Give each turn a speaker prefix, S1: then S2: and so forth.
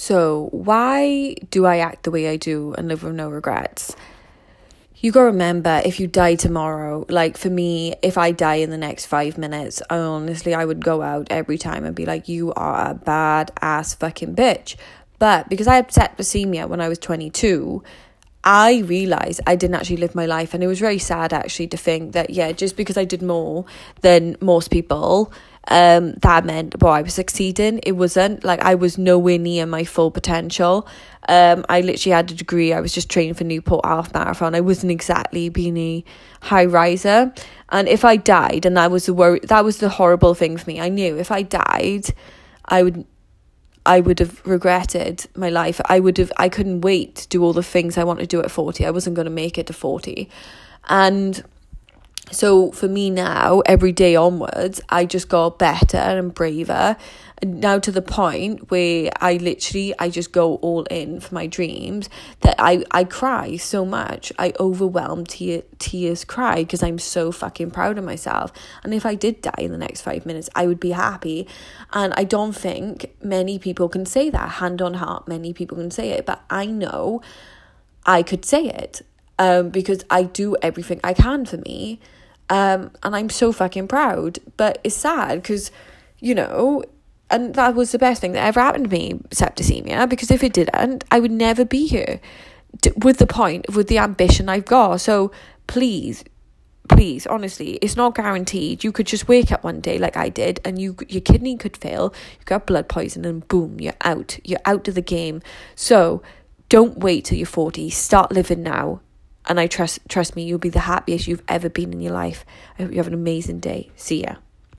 S1: So, why do I act the way I do and live with no regrets? You gotta remember if you die tomorrow, like for me, if I die in the next five minutes, honestly I would go out every time and be like, You are a bad ass fucking bitch. But because I had septicemia when I was 22, I realized I didn't actually live my life. And it was very sad actually to think that, yeah, just because I did more than most people, um, that meant, well, I was succeeding. It wasn't like I was nowhere near my full potential. Um, I literally had a degree. I was just training for Newport Half Marathon. I wasn't exactly being a high riser. And if I died, and that was the worry, that was the horrible thing for me. I knew if I died, I would I would have regretted my life. I would have I couldn't wait to do all the things I want to do at 40. I wasn't going to make it to 40. And so for me now, every day onwards, I just got better and braver. And now to the point where I literally I just go all in for my dreams that I, I cry so much. I overwhelm tear, tears cry because I'm so fucking proud of myself. And if I did die in the next five minutes, I would be happy. And I don't think many people can say that. Hand on heart, many people can say it. But I know I could say it. Um, because I do everything I can for me. Um, and I'm so fucking proud. But it's sad because, you know, and that was the best thing that ever happened to me, septicemia, because if it didn't, I would never be here with the point, with the ambition I've got. So please, please, honestly, it's not guaranteed. You could just wake up one day like I did, and you your kidney could fail. You got blood poison, and boom, you're out. You're out of the game. So don't wait till you're forty. Start living now and I trust trust me, you'll be the happiest you've ever been in your life. I hope you have an amazing day. See ya.